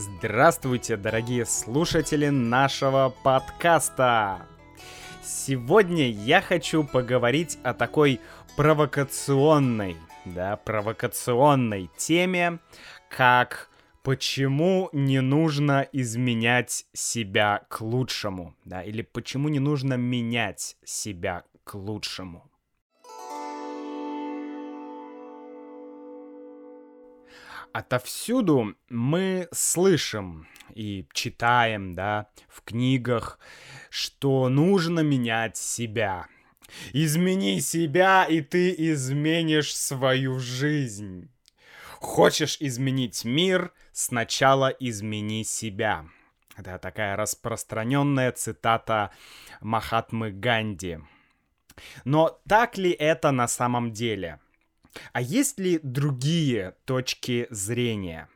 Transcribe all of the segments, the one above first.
Здравствуйте, дорогие слушатели нашего подкаста! Сегодня я хочу поговорить о такой провокационной, да, провокационной теме, как почему не нужно изменять себя к лучшему, да, или почему не нужно менять себя к лучшему. Отовсюду мы слышим и читаем, да, в книгах, что нужно менять себя. Измени себя, и ты изменишь свою жизнь. Хочешь изменить мир, сначала измени себя. Это такая распространенная цитата Махатмы Ганди. Но так ли это на самом деле? А есть ли другие точки зрения?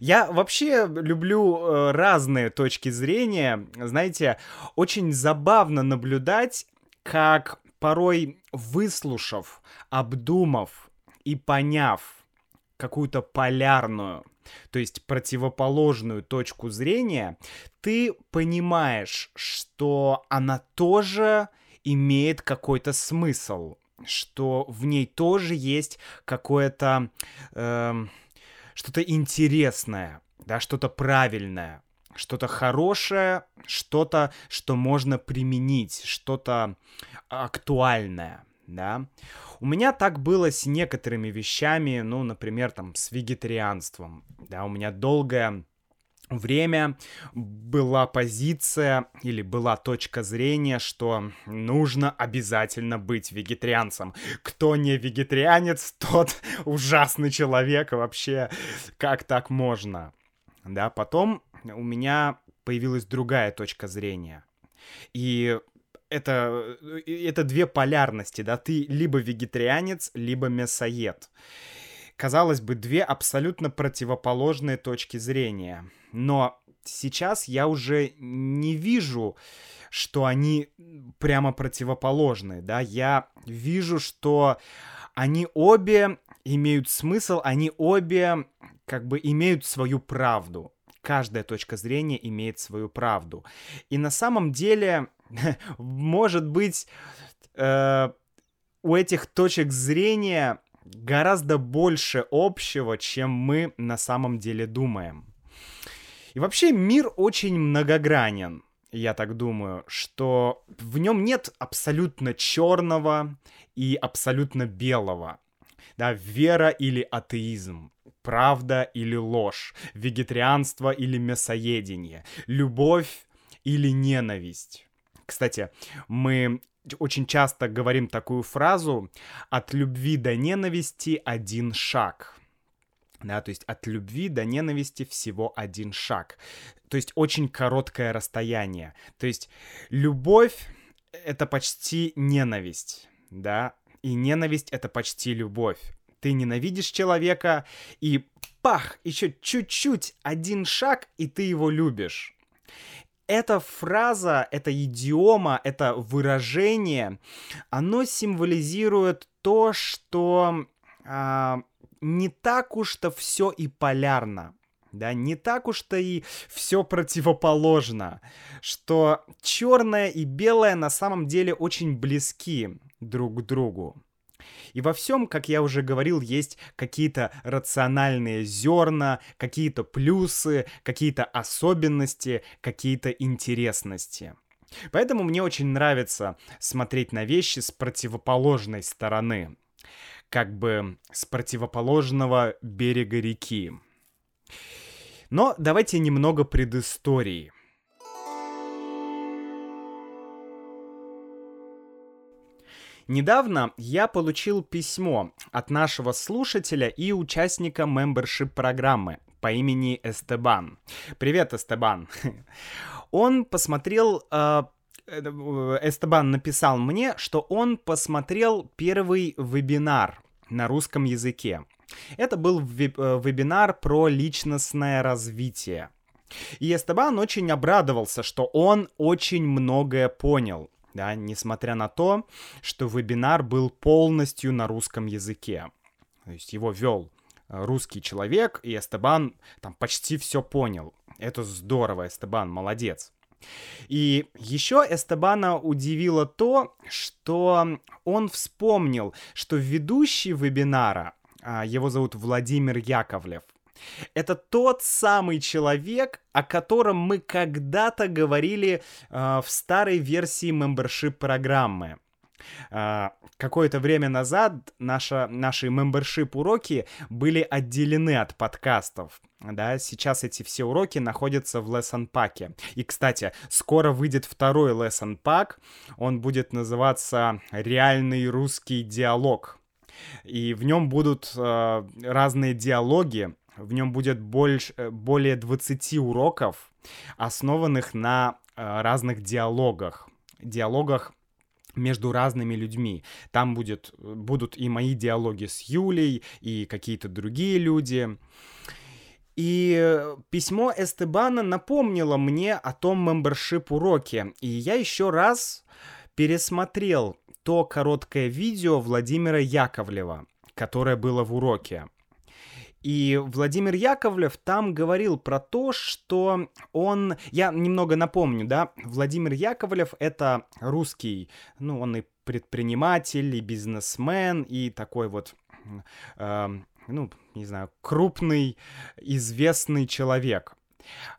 Я вообще люблю э, разные точки зрения. Знаете, очень забавно наблюдать, как порой выслушав, обдумав и поняв какую-то полярную, то есть противоположную точку зрения, ты понимаешь, что она тоже имеет какой-то смысл, что в ней тоже есть какое-то э, что-то интересное, да, что-то правильное, что-то хорошее, что-то, что можно применить, что-то актуальное, да. У меня так было с некоторыми вещами, ну, например, там, с вегетарианством, да, у меня долгое время была позиция или была точка зрения, что нужно обязательно быть вегетарианцем. Кто не вегетарианец, тот ужасный человек вообще. Как так можно? Да, потом у меня появилась другая точка зрения. И это, это две полярности, да, ты либо вегетарианец, либо мясоед казалось бы, две абсолютно противоположные точки зрения. Но сейчас я уже не вижу, что они прямо противоположные, да, я вижу, что они обе имеют смысл, они обе как бы имеют свою правду. Каждая точка зрения имеет свою правду. И на самом деле, может быть, э, у этих точек зрения гораздо больше общего, чем мы на самом деле думаем. И вообще мир очень многогранен, я так думаю, что в нем нет абсолютно черного и абсолютно белого. Да, вера или атеизм, правда или ложь, вегетарианство или мясоедение, любовь или ненависть. Кстати, мы очень часто говорим такую фразу «от любви до ненависти один шаг». Да, то есть от любви до ненависти всего один шаг. То есть очень короткое расстояние. То есть любовь — это почти ненависть, да, и ненависть — это почти любовь. Ты ненавидишь человека, и пах, еще чуть-чуть, один шаг, и ты его любишь эта фраза, эта идиома, это выражение, оно символизирует то, что а, не так уж-то все и полярно. Да, не так уж-то и все противоположно, что черное и белое на самом деле очень близки друг к другу. И во всем, как я уже говорил, есть какие-то рациональные зерна, какие-то плюсы, какие-то особенности, какие-то интересности. Поэтому мне очень нравится смотреть на вещи с противоположной стороны, как бы с противоположного берега реки. Но давайте немного предыстории. Недавно я получил письмо от нашего слушателя и участника мембершип программы по имени Эстебан. Привет, Эстебан. Он посмотрел э, Эстебан написал мне, что он посмотрел первый вебинар на русском языке. Это был э, вебинар про личностное развитие. И Эстебан очень обрадовался, что он очень многое понял да, несмотря на то, что вебинар был полностью на русском языке. То есть его вел русский человек, и Эстебан там почти все понял. Это здорово, Эстебан, молодец. И еще Эстебана удивило то, что он вспомнил, что ведущий вебинара, а, его зовут Владимир Яковлев, это тот самый человек, о котором мы когда-то говорили э, в старой версии membership программы. Uh, какое-то время назад наша, наши membership уроки были отделены от подкастов. Да, сейчас эти все уроки находятся в lesson pack. И, кстати, скоро выйдет второй lesson pack. Он будет называться «Реальный русский диалог». И в нем будут uh, разные диалоги, в нем будет больше, э, более 20 уроков, основанных на э, разных диалогах. Диалогах между разными людьми. Там будет, будут и мои диалоги с Юлей, и какие-то другие люди. И письмо Эстебана напомнило мне о том мембершип уроке. И я еще раз пересмотрел то короткое видео Владимира Яковлева, которое было в уроке. И Владимир Яковлев там говорил про то, что он... Я немного напомню, да, Владимир Яковлев — это русский, ну, он и предприниматель, и бизнесмен, и такой вот... Э, ну, не знаю, крупный, известный человек.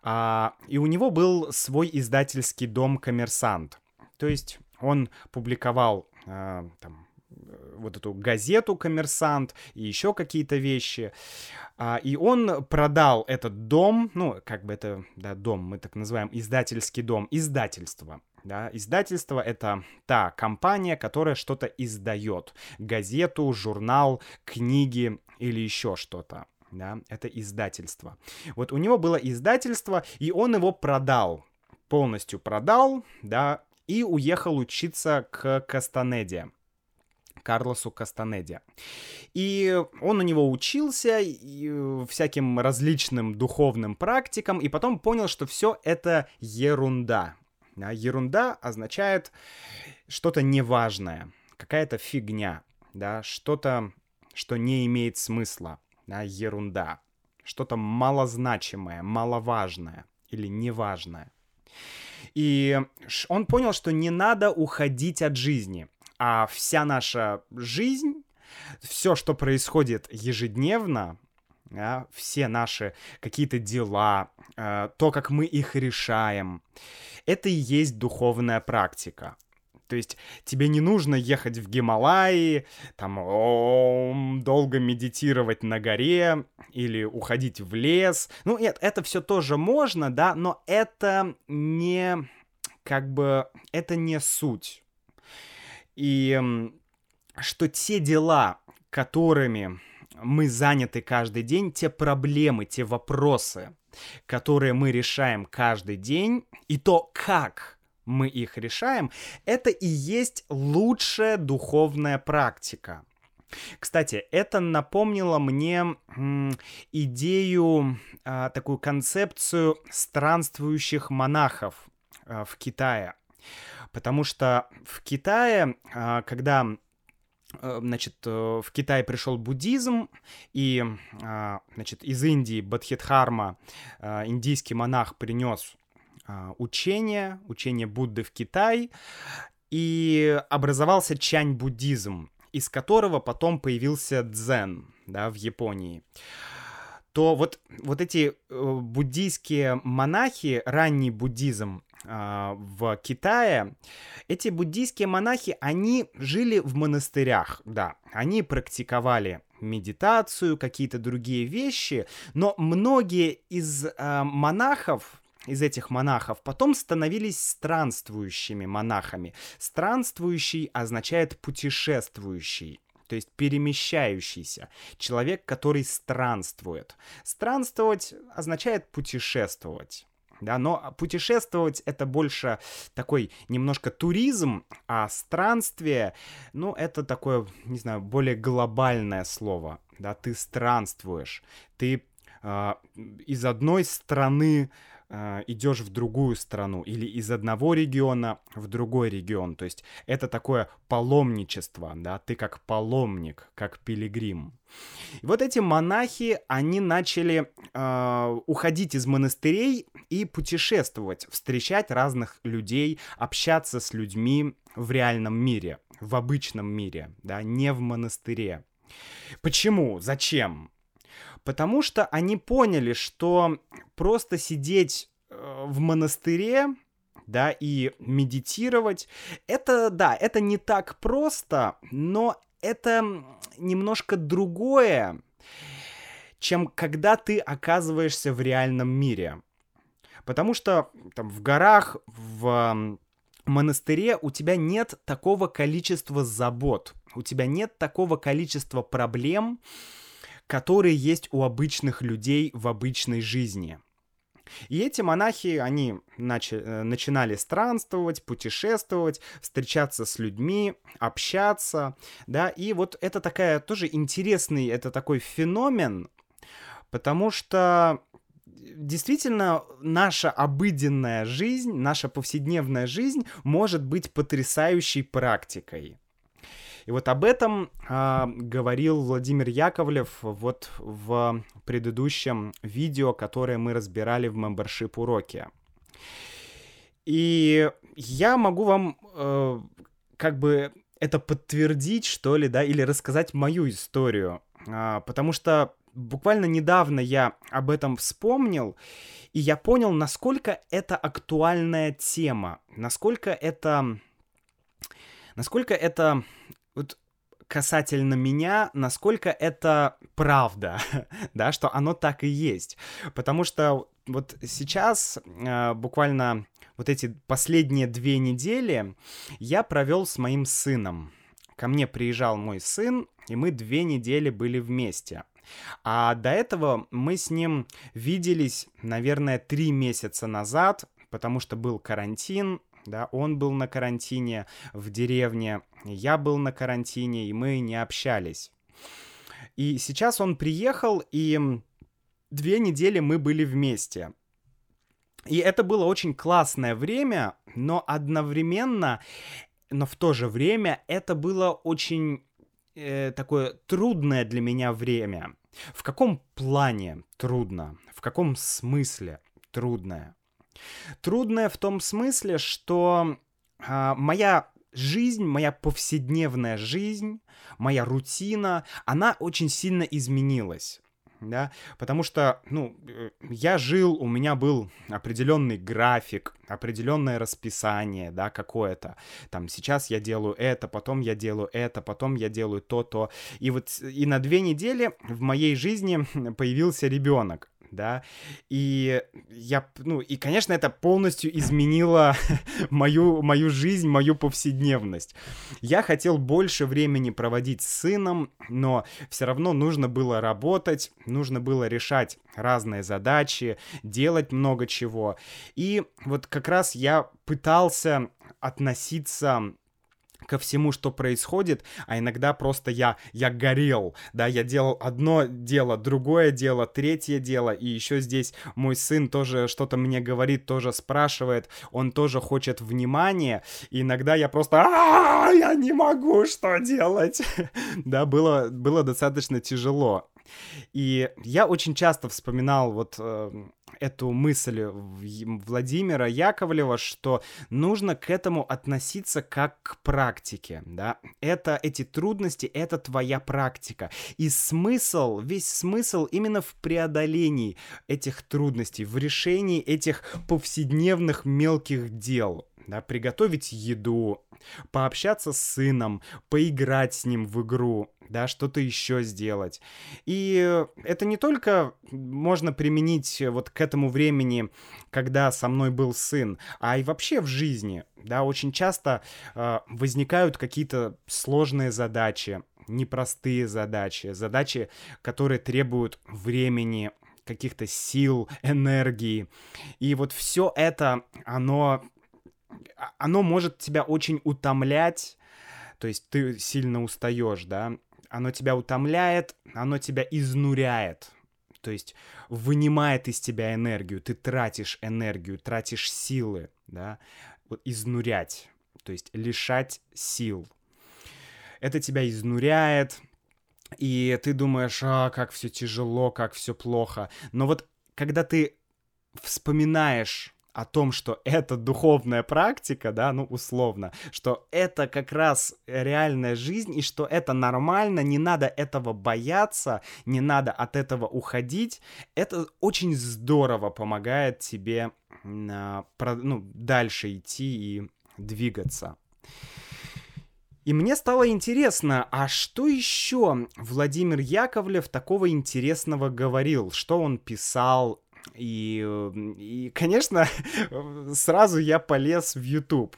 А, и у него был свой издательский дом «Коммерсант». То есть он публиковал а, там, вот эту газету «Коммерсант» и еще какие-то вещи. А, и он продал этот дом, ну, как бы это, да, дом, мы так называем, издательский дом, издательство. Да, издательство — это та компания, которая что-то издает. Газету, журнал, книги или еще что-то. Да, это издательство. Вот у него было издательство, и он его продал. Полностью продал, да, и уехал учиться к Кастанеде. Карлосу Кастанеде. И он у него учился э, всяким различным духовным практикам, и потом понял, что все это ерунда. Да, ерунда означает что-то неважное, какая-то фигня, да, что-то, что не имеет смысла, да, ерунда, что-то малозначимое, маловажное или неважное. И он понял, что не надо уходить от жизни а вся наша жизнь, все, что происходит ежедневно, да, все наши какие-то дела, э, то, как мы их решаем, это и есть духовная практика. То есть тебе не нужно ехать в Гималаи, там о, долго медитировать на горе или уходить в лес. Ну нет, это все тоже можно, да, но это не как бы это не суть. И что те дела, которыми мы заняты каждый день, те проблемы, те вопросы, которые мы решаем каждый день, и то, как мы их решаем, это и есть лучшая духовная практика. Кстати, это напомнило мне идею, а, такую концепцию странствующих монахов а, в Китае. Потому что в Китае, а, когда э, значит, э, в Китай пришел буддизм, и, а, значит, из Индии Бадхидхарма, а, индийский монах, принес учение, учение Будды в Китай, и образовался чань-буддизм, из которого потом появился дзен, да, в Японии. То вот, вот эти э, буддийские монахи, ранний буддизм, в Китае, эти буддийские монахи, они жили в монастырях, да, они практиковали медитацию, какие-то другие вещи, но многие из э, монахов, из этих монахов потом становились странствующими монахами. Странствующий означает путешествующий то есть перемещающийся, человек, который странствует. Странствовать означает путешествовать да, но путешествовать это больше такой немножко туризм, а странствие, ну, это такое, не знаю, более глобальное слово, да, ты странствуешь, ты э, из одной страны э, идешь в другую страну или из одного региона в другой регион. То есть это такое паломничество, да, ты как паломник, как пилигрим. И вот эти монахи, они начали э, уходить из монастырей и путешествовать, встречать разных людей, общаться с людьми в реальном мире, в обычном мире, да, не в монастыре. Почему? Зачем? Потому что они поняли, что просто сидеть э, в монастыре, да, и медитировать, это, да, это не так просто, но это немножко другое, чем когда ты оказываешься в реальном мире. Потому что там в горах, в монастыре у тебя нет такого количества забот, у тебя нет такого количества проблем, которые есть у обычных людей в обычной жизни. И эти монахи, они начали, э, начинали странствовать, путешествовать, встречаться с людьми, общаться, да, и вот это такая тоже интересный, это такой феномен, потому что действительно наша обыденная жизнь, наша повседневная жизнь может быть потрясающей практикой. И вот об этом а, говорил Владимир Яковлев вот в предыдущем видео, которое мы разбирали в membership уроке. И я могу вам э, как бы это подтвердить, что ли, да, или рассказать мою историю. А, потому что буквально недавно я об этом вспомнил, и я понял, насколько это актуальная тема, насколько это... Насколько это касательно меня, насколько это правда, да, что оно так и есть. Потому что вот сейчас, э, буквально вот эти последние две недели, я провел с моим сыном. Ко мне приезжал мой сын, и мы две недели были вместе. А до этого мы с ним виделись, наверное, три месяца назад, потому что был карантин, да, он был на карантине в деревне, я был на карантине, и мы не общались. И сейчас он приехал, и две недели мы были вместе. И это было очень классное время, но одновременно, но в то же время это было очень э, такое трудное для меня время. В каком плане трудно? В каком смысле трудное? Трудное в том смысле, что э, моя жизнь, моя повседневная жизнь, моя рутина, она очень сильно изменилась да, потому что, ну, э, я жил, у меня был определенный график, определенное расписание, да, какое-то, там, сейчас я делаю это, потом я делаю это, потом я делаю то-то, и вот, и на две недели в моей жизни появился ребенок, да, и я, ну, и, конечно, это полностью изменило мою, мою жизнь, мою повседневность. Я хотел больше времени проводить с сыном, но все равно нужно было работать, нужно было решать разные задачи, делать много чего. И вот как раз я пытался относиться ко всему, что происходит, а иногда просто я, я горел, да, я делал одно дело, другое дело, третье дело, и еще здесь мой сын тоже что-то мне говорит, тоже спрашивает, он тоже хочет внимания, и иногда я просто, а я не могу, что делать, да, было, было достаточно тяжело. И я очень часто вспоминал вот э, эту мысль Владимира Яковлева, что нужно к этому относиться как к практике, да. Это, эти трудности, это твоя практика. И смысл, весь смысл именно в преодолении этих трудностей, в решении этих повседневных мелких дел да, приготовить еду, пообщаться с сыном, поиграть с ним в игру, да, что-то еще сделать. И это не только можно применить вот к этому времени, когда со мной был сын, а и вообще в жизни, да, очень часто э, возникают какие-то сложные задачи, непростые задачи, задачи, которые требуют времени, каких-то сил, энергии. И вот все это, оно оно может тебя очень утомлять, то есть ты сильно устаешь, да, оно тебя утомляет, оно тебя изнуряет. то есть вынимает из тебя энергию, ты тратишь энергию, тратишь силы, да, вот изнурять, то есть лишать сил. Это тебя изнуряет, и ты думаешь, а, как все тяжело, как все плохо. Но вот когда ты вспоминаешь о том, что это духовная практика, да, ну, условно, что это как раз реальная жизнь, и что это нормально, не надо этого бояться, не надо от этого уходить, это очень здорово помогает тебе а, ну, дальше идти и двигаться. И мне стало интересно, а что еще Владимир Яковлев такого интересного говорил? Что он писал, и, и, конечно, сразу я полез в YouTube.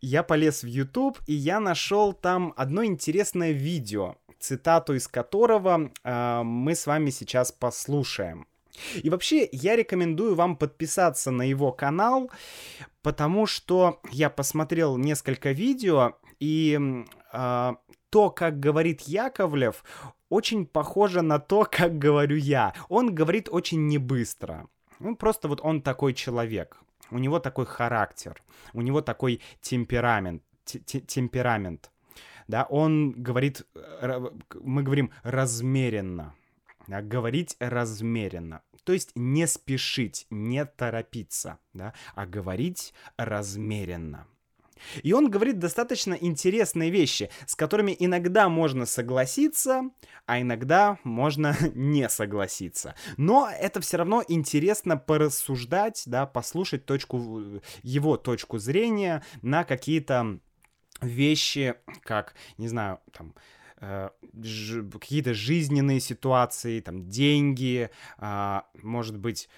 Я полез в YouTube, и я нашел там одно интересное видео, цитату из которого э, мы с вами сейчас послушаем. И вообще, я рекомендую вам подписаться на его канал, потому что я посмотрел несколько видео, и э, то, как говорит Яковлев, очень похоже на то, как говорю я. Он говорит очень не быстро. Ну, просто вот он такой человек. У него такой характер. У него такой темперамент. Темперамент. Да, он говорит, мы говорим размеренно. Да, говорить размеренно. То есть не спешить, не торопиться, да, а говорить размеренно. И он говорит достаточно интересные вещи, с которыми иногда можно согласиться, а иногда можно не согласиться. Но это все равно интересно порассуждать, да, послушать точку, его точку зрения на какие-то вещи, как, не знаю, там, э, какие-то жизненные ситуации, там, деньги, э, может быть,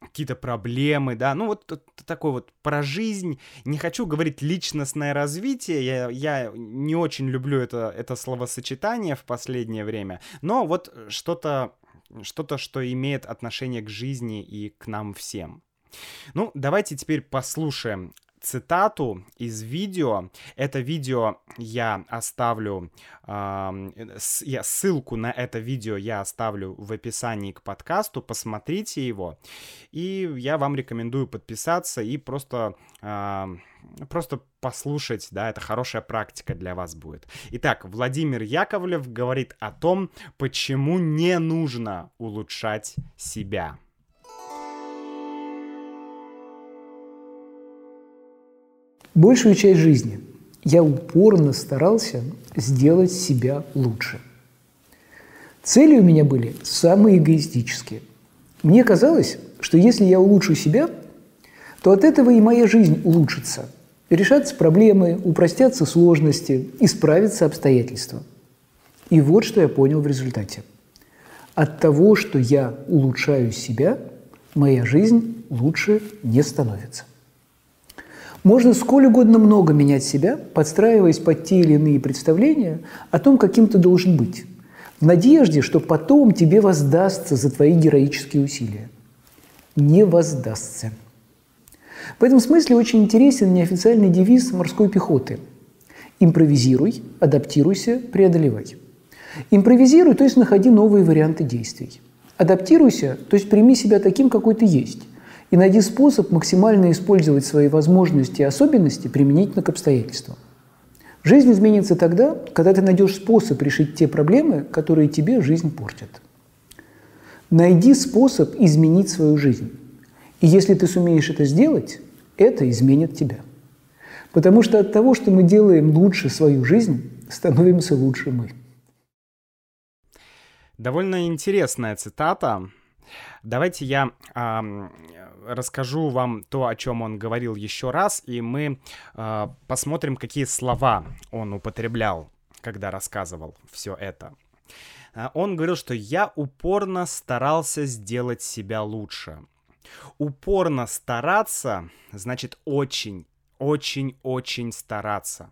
какие-то проблемы, да, ну вот такой вот про жизнь. Не хочу говорить личностное развитие, я, я не очень люблю это, это словосочетание в последнее время, но вот что-то, что-то, что имеет отношение к жизни и к нам всем. Ну, давайте теперь послушаем цитату из видео. Это видео я оставлю, э, я ссылку на это видео я оставлю в описании к подкасту, посмотрите его. И я вам рекомендую подписаться и просто, э, просто послушать, да, это хорошая практика для вас будет. Итак, Владимир Яковлев говорит о том, почему не нужно улучшать себя. Большую часть жизни я упорно старался сделать себя лучше. Цели у меня были самые эгоистические. Мне казалось, что если я улучшу себя, то от этого и моя жизнь улучшится. Решатся проблемы, упростятся сложности, исправятся обстоятельства. И вот что я понял в результате. От того, что я улучшаю себя, моя жизнь лучше не становится. Можно сколь угодно много менять себя, подстраиваясь под те или иные представления о том, каким ты должен быть, в надежде, что потом тебе воздастся за твои героические усилия. Не воздастся. В этом смысле очень интересен неофициальный девиз морской пехоты. Импровизируй, адаптируйся, преодолевай. Импровизируй, то есть находи новые варианты действий. Адаптируйся, то есть прими себя таким, какой ты есть и найди способ максимально использовать свои возможности и особенности применительно к обстоятельствам. Жизнь изменится тогда, когда ты найдешь способ решить те проблемы, которые тебе жизнь портят. Найди способ изменить свою жизнь. И если ты сумеешь это сделать, это изменит тебя. Потому что от того, что мы делаем лучше свою жизнь, становимся лучше мы. Довольно интересная цитата. Давайте я э, расскажу вам то, о чем он говорил еще раз, и мы э, посмотрим, какие слова он употреблял, когда рассказывал все это. А, он говорил, что я упорно старался сделать себя лучше. Упорно стараться значит очень, очень, очень стараться.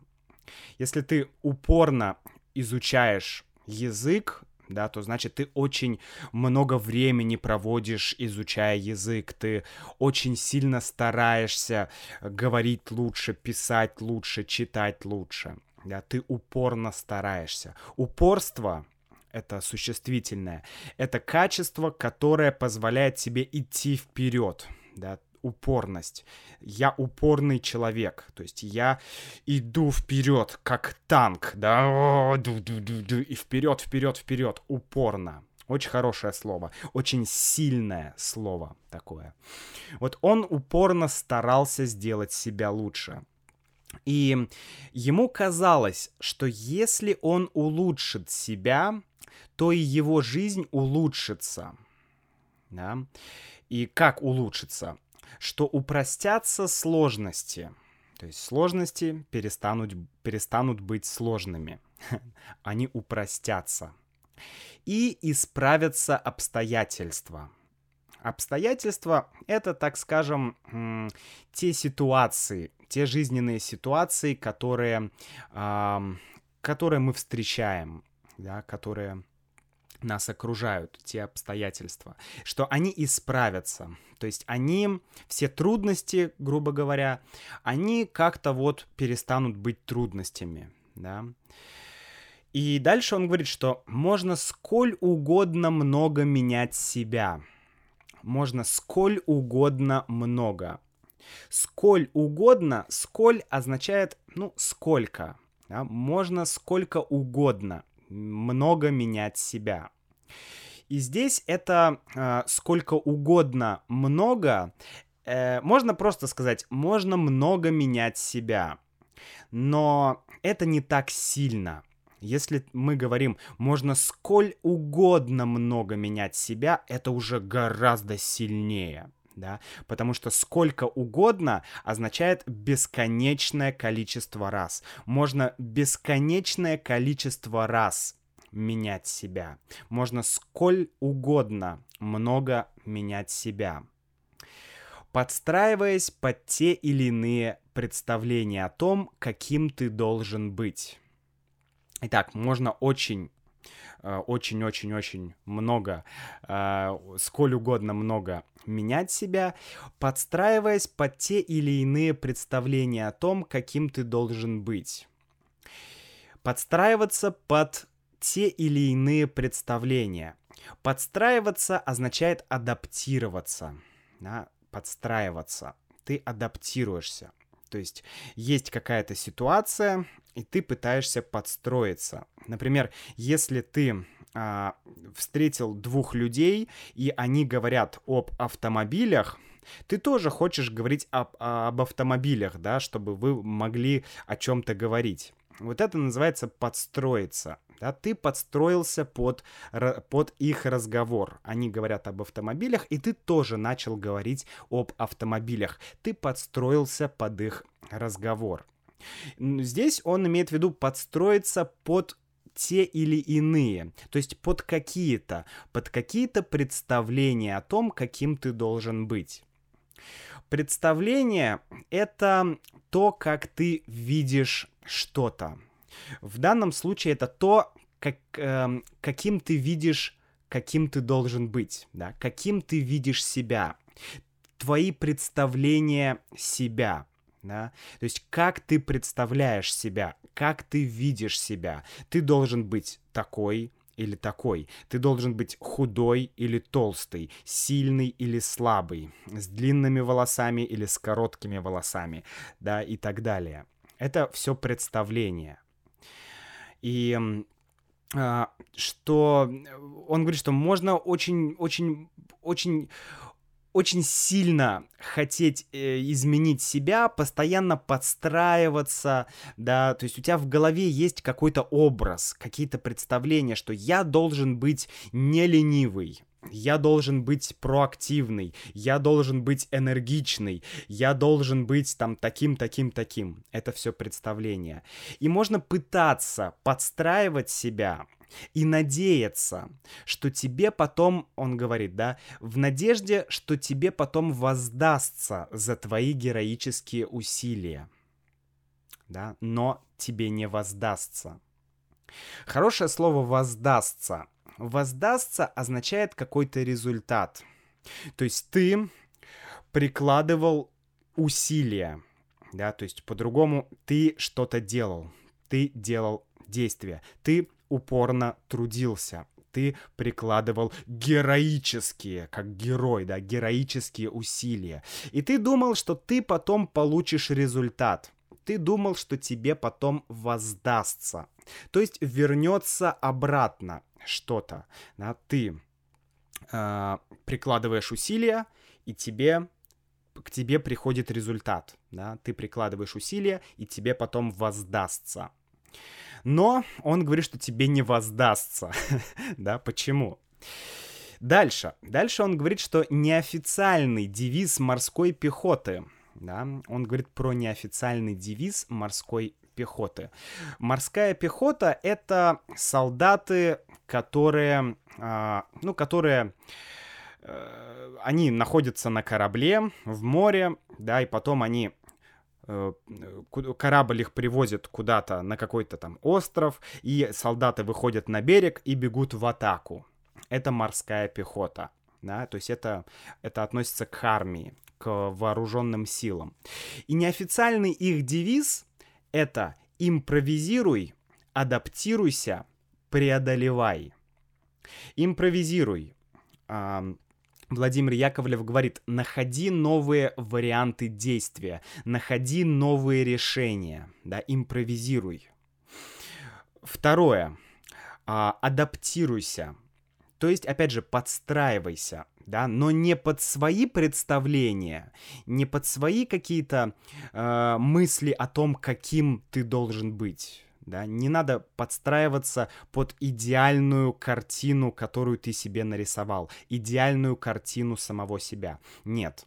Если ты упорно изучаешь язык, да, то значит ты очень много времени проводишь, изучая язык, ты очень сильно стараешься говорить лучше, писать лучше, читать лучше, да, ты упорно стараешься. Упорство это существительное. Это качество, которое позволяет тебе идти вперед, да, упорность. Я упорный человек, то есть я иду вперед, как танк, да, и вперед, вперед, вперед, упорно. Очень хорошее слово, очень сильное слово такое. Вот он упорно старался сделать себя лучше. И ему казалось, что если он улучшит себя, то и его жизнь улучшится. Да? И как улучшится? Что упростятся сложности. То есть сложности перестанут, перестанут быть сложными. Они упростятся. И исправятся обстоятельства. Обстоятельства — это, так скажем, те ситуации, те жизненные ситуации, которые, которые мы встречаем, да, которые нас окружают, те обстоятельства, что они исправятся. То есть они, все трудности, грубо говоря, они как-то вот перестанут быть трудностями, да. И дальше он говорит, что можно сколь угодно много менять себя. Можно сколь угодно много. Сколь угодно, сколь означает, ну, сколько. Да? Можно сколько угодно много менять себя. И здесь это э, сколько угодно много, э, можно просто сказать, можно много менять себя. Но это не так сильно. Если мы говорим, можно сколь угодно много менять себя, это уже гораздо сильнее да, потому что сколько угодно означает бесконечное количество раз. Можно бесконечное количество раз менять себя. Можно сколь угодно много менять себя. Подстраиваясь под те или иные представления о том, каким ты должен быть. Итак, можно очень очень-очень-очень много, э, сколь угодно много менять себя, подстраиваясь под те или иные представления о том, каким ты должен быть. Подстраиваться под те или иные представления. Подстраиваться означает адаптироваться. Да? Подстраиваться. Ты адаптируешься. То есть есть какая-то ситуация, и ты пытаешься подстроиться. Например, если ты а, встретил двух людей, и они говорят об автомобилях, ты тоже хочешь говорить об, об автомобилях, да, чтобы вы могли о чем-то говорить. Вот это называется подстроиться. Да, ты подстроился под, под их разговор. Они говорят об автомобилях, и ты тоже начал говорить об автомобилях. Ты подстроился под их разговор. Здесь он имеет в виду подстроиться под те или иные, то есть под какие-то, под какие-то представления о том, каким ты должен быть. Представление — это то, как ты видишь что-то. В данном случае это то, как, э, каким ты видишь, каким ты должен быть, да, каким ты видишь себя, твои представления себя, да, то есть как ты представляешь себя, как ты видишь себя. Ты должен быть такой, или такой. Ты должен быть худой или толстый, сильный или слабый, с длинными волосами или с короткими волосами, да, и так далее. Это все представление. И а, что он говорит, что можно очень, очень, очень очень сильно хотеть э, изменить себя, постоянно подстраиваться, да, то есть у тебя в голове есть какой-то образ, какие-то представления, что я должен быть не ленивый, я должен быть проактивный, я должен быть энергичный, я должен быть там таким, таким, таким. Это все представление. И можно пытаться подстраивать себя, и надеяться, что тебе потом, он говорит, да, в надежде, что тебе потом воздастся за твои героические усилия, да, но тебе не воздастся. Хорошее слово «воздастся». «Воздастся» означает какой-то результат. То есть ты прикладывал усилия, да, то есть по-другому ты что-то делал, ты делал действия, ты упорно трудился, ты прикладывал героические, как герой, да, героические усилия. И ты думал, что ты потом получишь результат. Ты думал, что тебе потом воздастся. То есть вернется обратно что-то. Да, ты э, прикладываешь усилия, и тебе к тебе приходит результат, да, ты прикладываешь усилия, и тебе потом воздастся. Но он говорит, что тебе не воздастся. да, почему? Дальше. Дальше он говорит, что неофициальный девиз морской пехоты. Да, он говорит про неофициальный девиз морской пехоты. Морская пехота — это солдаты, которые, э, ну, которые э, они находятся на корабле в море, да, и потом они Э, корабль их привозит куда-то на какой-то там остров, и солдаты выходят на берег и бегут в атаку. Это морская пехота. Да, то есть это, это относится к армии, к вооруженным силам. И неофициальный их девиз — это «импровизируй, адаптируйся, преодолевай». Импровизируй. Владимир Яковлев говорит, находи новые варианты действия, находи новые решения, да, импровизируй. Второе, а, адаптируйся, то есть, опять же, подстраивайся, да, но не под свои представления, не под свои какие-то э, мысли о том, каким ты должен быть да, не надо подстраиваться под идеальную картину, которую ты себе нарисовал, идеальную картину самого себя. Нет.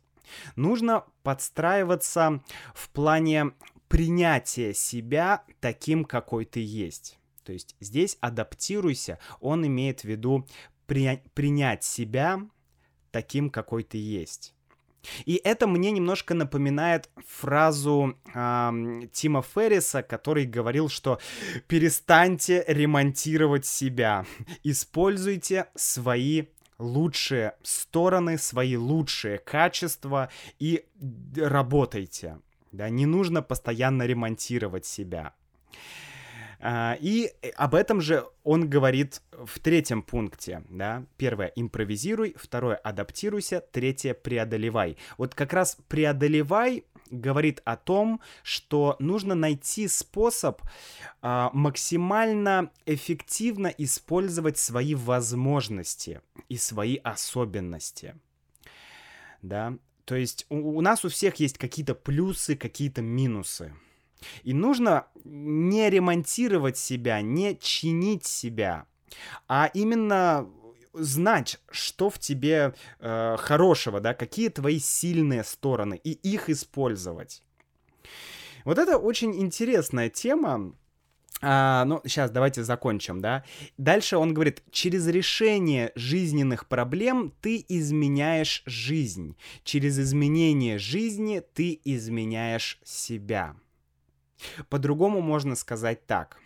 Нужно подстраиваться в плане принятия себя таким, какой ты есть. То есть здесь адаптируйся, он имеет в виду при, принять себя таким, какой ты есть. И это мне немножко напоминает фразу э, Тима Ферриса, который говорил, что перестаньте ремонтировать себя, используйте свои лучшие стороны, свои лучшие качества и работайте. Да, не нужно постоянно ремонтировать себя. А, и об этом же он говорит в третьем пункте, да. Первое — импровизируй, второе — адаптируйся, третье — преодолевай. Вот как раз преодолевай говорит о том, что нужно найти способ а, максимально эффективно использовать свои возможности и свои особенности. Да, то есть у, у нас у всех есть какие-то плюсы, какие-то минусы. И нужно не ремонтировать себя, не чинить себя, а именно знать, что в тебе э, хорошего, да, какие твои сильные стороны, и их использовать. Вот это очень интересная тема. А, ну, сейчас давайте закончим, да. Дальше он говорит, через решение жизненных проблем ты изменяешь жизнь. Через изменение жизни ты изменяешь себя. По-другому можно сказать так.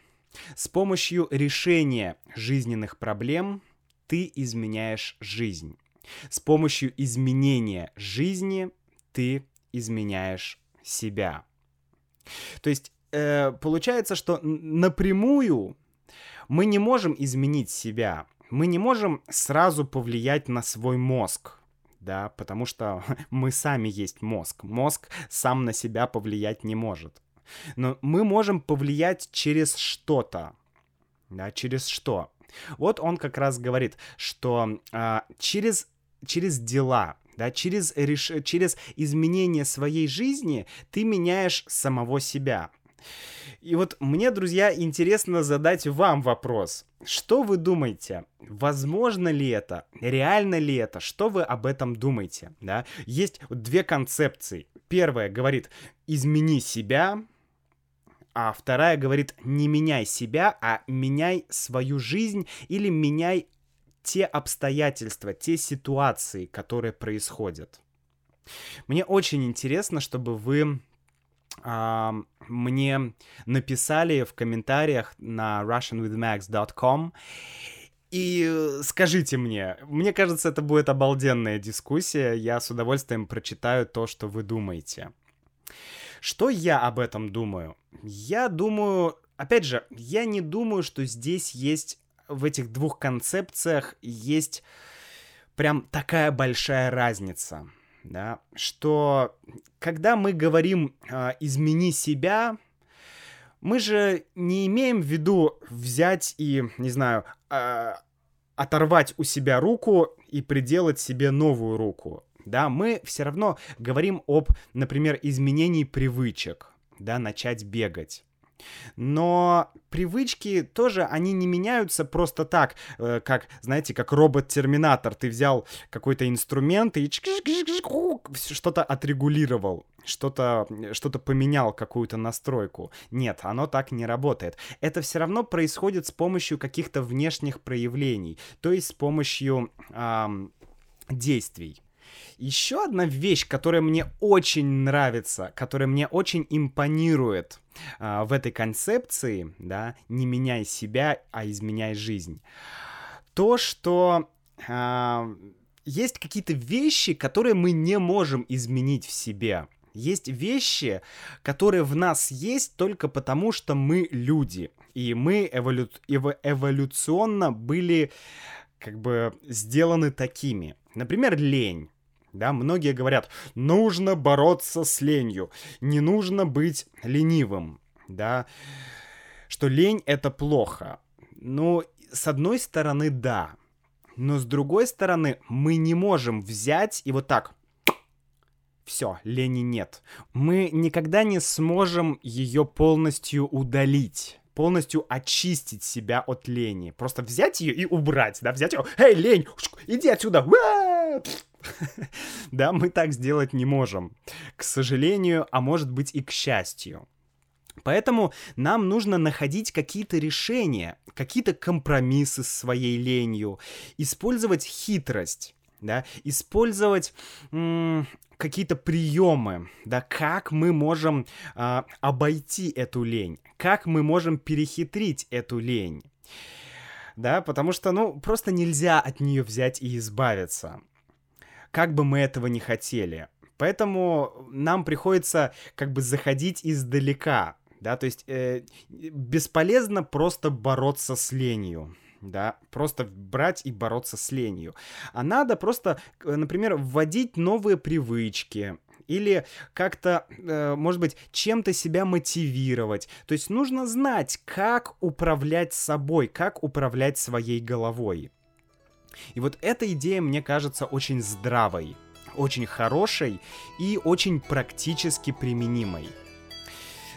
С помощью решения жизненных проблем ты изменяешь жизнь. С помощью изменения жизни ты изменяешь себя. То есть э, получается, что напрямую мы не можем изменить себя. Мы не можем сразу повлиять на свой мозг. Да, потому что мы сами есть мозг. Мозг сам на себя повлиять не может. Но мы можем повлиять через что-то. Да, через что? Вот он как раз говорит, что а, через, через дела, да, через, реш... через изменение своей жизни ты меняешь самого себя. И вот мне, друзья, интересно задать вам вопрос. Что вы думаете? Возможно ли это? Реально ли это? Что вы об этом думаете? Да? Есть две концепции. Первая говорит, измени себя, а вторая говорит, не меняй себя, а меняй свою жизнь или меняй те обстоятельства, те ситуации, которые происходят. Мне очень интересно, чтобы вы а, мне написали в комментариях на russianwithmax.com и скажите мне, мне кажется, это будет обалденная дискуссия, я с удовольствием прочитаю то, что вы думаете. Что я об этом думаю? Я думаю опять же, я не думаю, что здесь есть в этих двух концепциях есть прям такая большая разница, да, что когда мы говорим э, измени себя, мы же не имеем в виду взять и, не знаю, э, оторвать у себя руку и приделать себе новую руку. Да, мы все равно говорим об, например, изменении привычек, да, начать бегать. Но привычки тоже, они не меняются просто так, э, как, знаете, как робот-терминатор. Ты взял какой-то инструмент и что-то отрегулировал, что-то что поменял, какую-то настройку. Нет, оно так не работает. Это все равно происходит с помощью каких-то внешних проявлений, то есть с помощью эм, действий. Еще одна вещь, которая мне очень нравится, которая мне очень импонирует э, в этой концепции, да, не меняй себя, а изменяй жизнь. То, что э, есть какие-то вещи, которые мы не можем изменить в себе. Есть вещи, которые в нас есть только потому, что мы люди. И мы эволю... эво... эволюционно были как бы сделаны такими. Например, лень. Да, многие говорят, нужно бороться с ленью, не нужно быть ленивым, да, что лень это плохо. Ну, с одной стороны, да, но с другой стороны, мы не можем взять и вот так все, лени нет. Мы никогда не сможем ее полностью удалить полностью очистить себя от лени. Просто взять ее и убрать, да, взять ее, эй, лень, иди отсюда, да, мы так сделать не можем. К сожалению, а может быть и к счастью. Поэтому нам нужно находить какие-то решения, какие-то компромиссы с своей ленью, использовать хитрость, да, использовать какие-то приемы, да, как мы можем э, обойти эту лень, как мы можем перехитрить эту лень, да, потому что, ну, просто нельзя от нее взять и избавиться как бы мы этого не хотели. Поэтому нам приходится как бы заходить издалека, да, то есть э, бесполезно просто бороться с ленью, да, просто брать и бороться с ленью. А надо просто, например, вводить новые привычки, или как-то, э, может быть, чем-то себя мотивировать. То есть нужно знать, как управлять собой, как управлять своей головой. И вот эта идея мне кажется очень здравой, очень хорошей и очень практически применимой.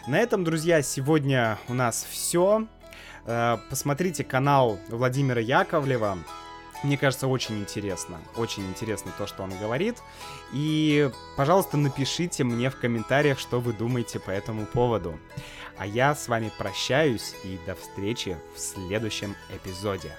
На этом, друзья, сегодня у нас все. Э, посмотрите канал Владимира Яковлева. Мне кажется, очень интересно. Очень интересно то, что он говорит. И, пожалуйста, напишите мне в комментариях, что вы думаете по этому поводу. А я с вами прощаюсь и до встречи в следующем эпизоде.